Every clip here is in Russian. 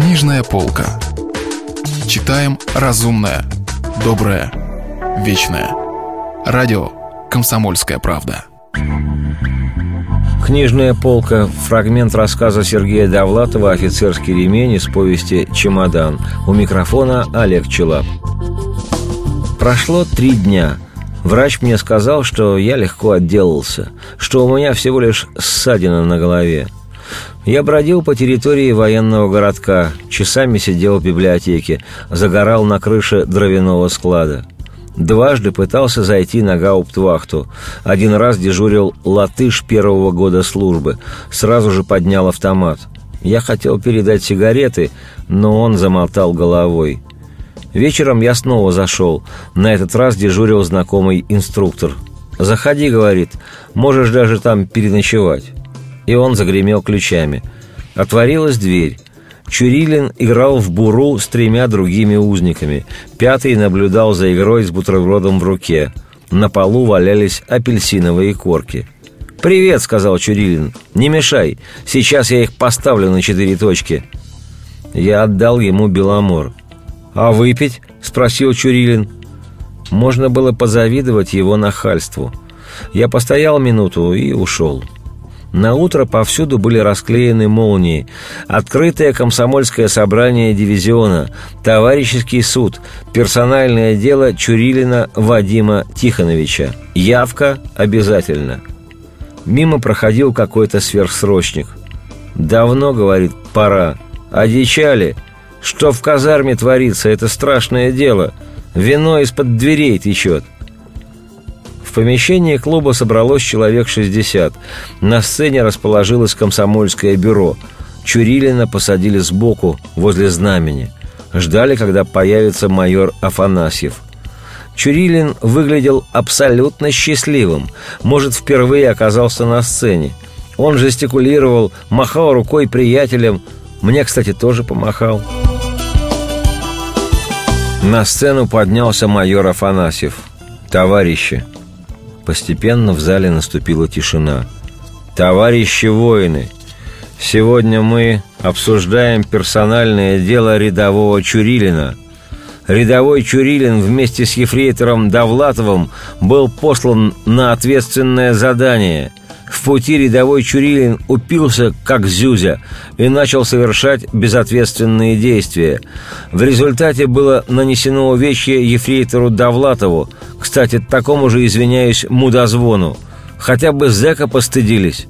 Книжная полка. Читаем разумное, доброе, вечное. Радио «Комсомольская правда». Книжная полка. Фрагмент рассказа Сергея Довлатова «Офицерский ремень» из повести «Чемодан». У микрофона Олег Челап. Прошло три дня. Врач мне сказал, что я легко отделался, что у меня всего лишь ссадина на голове. Я бродил по территории военного городка, часами сидел в библиотеке, загорал на крыше дровяного склада. Дважды пытался зайти на гауптвахту. Один раз дежурил латыш первого года службы. Сразу же поднял автомат. Я хотел передать сигареты, но он замотал головой. Вечером я снова зашел. На этот раз дежурил знакомый инструктор. «Заходи», — говорит, — «можешь даже там переночевать» и он загремел ключами. Отворилась дверь. Чурилин играл в буру с тремя другими узниками. Пятый наблюдал за игрой с бутербродом в руке. На полу валялись апельсиновые корки. «Привет», — сказал Чурилин. «Не мешай. Сейчас я их поставлю на четыре точки». Я отдал ему беломор. «А выпить?» — спросил Чурилин. Можно было позавидовать его нахальству. Я постоял минуту и ушел. На утро повсюду были расклеены молнии. Открытое комсомольское собрание дивизиона, товарищеский суд, персональное дело Чурилина Вадима Тихоновича. Явка обязательно. Мимо проходил какой-то сверхсрочник. «Давно, — говорит, — пора. Одичали. Что в казарме творится, это страшное дело. Вино из-под дверей течет». В помещении клуба собралось человек 60. На сцене расположилось комсомольское бюро. Чурилина посадили сбоку, возле знамени. Ждали, когда появится майор Афанасьев. Чурилин выглядел абсолютно счастливым. Может, впервые оказался на сцене. Он жестикулировал, махал рукой приятелям. Мне, кстати, тоже помахал. На сцену поднялся майор Афанасьев. «Товарищи, Постепенно в зале наступила тишина. «Товарищи воины, сегодня мы обсуждаем персональное дело рядового Чурилина. Рядовой Чурилин вместе с ефрейтором Довлатовым был послан на ответственное задание – в пути рядовой Чурилин упился, как зюзя, и начал совершать безответственные действия. В результате было нанесено увечье ефрейтору Довлатову, кстати, такому же, извиняюсь, мудозвону. Хотя бы зэка постыдились.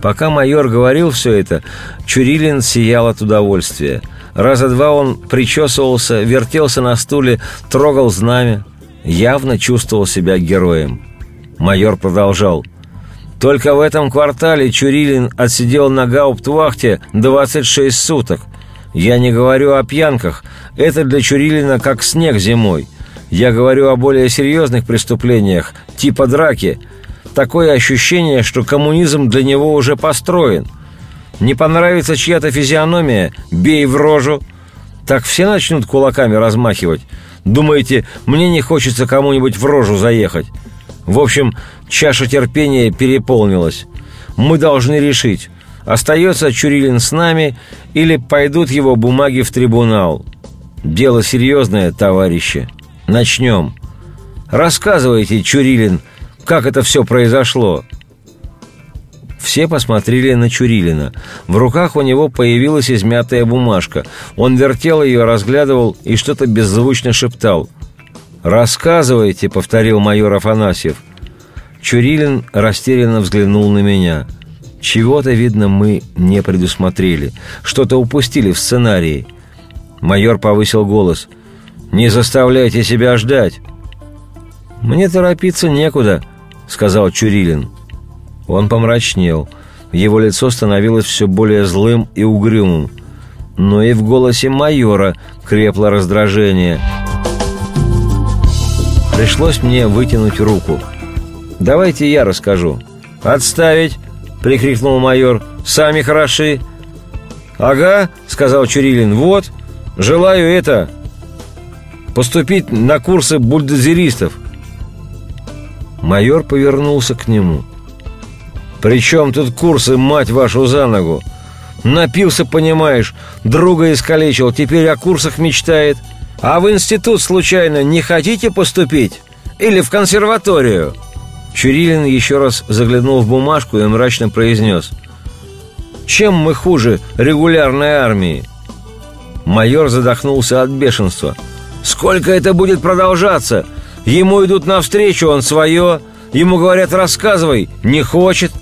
Пока майор говорил все это, Чурилин сиял от удовольствия. Раза два он причесывался, вертелся на стуле, трогал знамя. Явно чувствовал себя героем. Майор продолжал – только в этом квартале Чурилин отсидел на гауптвахте 26 суток. Я не говорю о пьянках. Это для Чурилина как снег зимой. Я говорю о более серьезных преступлениях, типа драки. Такое ощущение, что коммунизм для него уже построен. Не понравится чья-то физиономия – бей в рожу. Так все начнут кулаками размахивать. Думаете, мне не хочется кому-нибудь в рожу заехать? В общем, чаша терпения переполнилась. Мы должны решить, остается Чурилин с нами или пойдут его бумаги в трибунал. Дело серьезное, товарищи. Начнем. Рассказывайте, Чурилин, как это все произошло. Все посмотрели на Чурилина. В руках у него появилась измятая бумажка. Он вертел ее, разглядывал и что-то беззвучно шептал – «Рассказывайте», — повторил майор Афанасьев. Чурилин растерянно взглянул на меня. Чего-то, видно, мы не предусмотрели. Что-то упустили в сценарии. Майор повысил голос. «Не заставляйте себя ждать!» «Мне торопиться некуда», — сказал Чурилин. Он помрачнел. Его лицо становилось все более злым и угрюмым. Но и в голосе майора крепло раздражение — Пришлось мне вытянуть руку. «Давайте я расскажу». «Отставить!» — прикрикнул майор. «Сами хороши!» «Ага», — сказал Чурилин. «Вот, желаю это... поступить на курсы бульдозеристов». Майор повернулся к нему. «При чем тут курсы, мать вашу, за ногу? Напился, понимаешь, друга искалечил, теперь о курсах мечтает. А в институт, случайно, не хотите поступить? Или в консерваторию?» Чурилин еще раз заглянул в бумажку и мрачно произнес. «Чем мы хуже регулярной армии?» Майор задохнулся от бешенства. «Сколько это будет продолжаться? Ему идут навстречу, он свое. Ему говорят, рассказывай. Не хочет.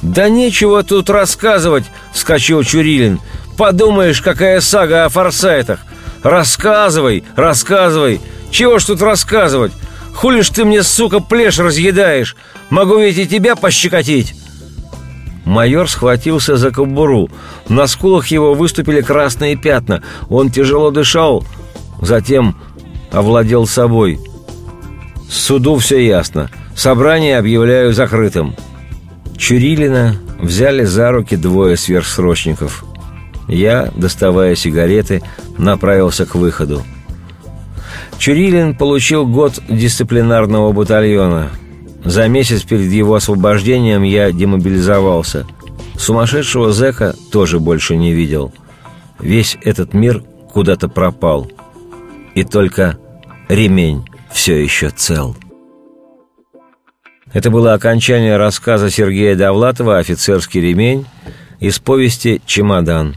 «Да нечего тут рассказывать», — вскочил Чурилин. «Подумаешь, какая сага о форсайтах. Рассказывай, рассказывай. Чего ж тут рассказывать? Хули ж ты мне, сука, плешь разъедаешь? Могу ведь и тебя пощекотить». Майор схватился за кобуру. На скулах его выступили красные пятна. Он тяжело дышал, затем овладел собой. Суду все ясно. Собрание объявляю закрытым. Чурилина взяли за руки двое сверхсрочников. Я, доставая сигареты, направился к выходу. Чурилин получил год дисциплинарного батальона. За месяц перед его освобождением я демобилизовался. Сумасшедшего зэка тоже больше не видел. Весь этот мир куда-то пропал. И только ремень все еще цел. Это было окончание рассказа Сергея Довлатова «Офицерский ремень» из повести «Чемодан».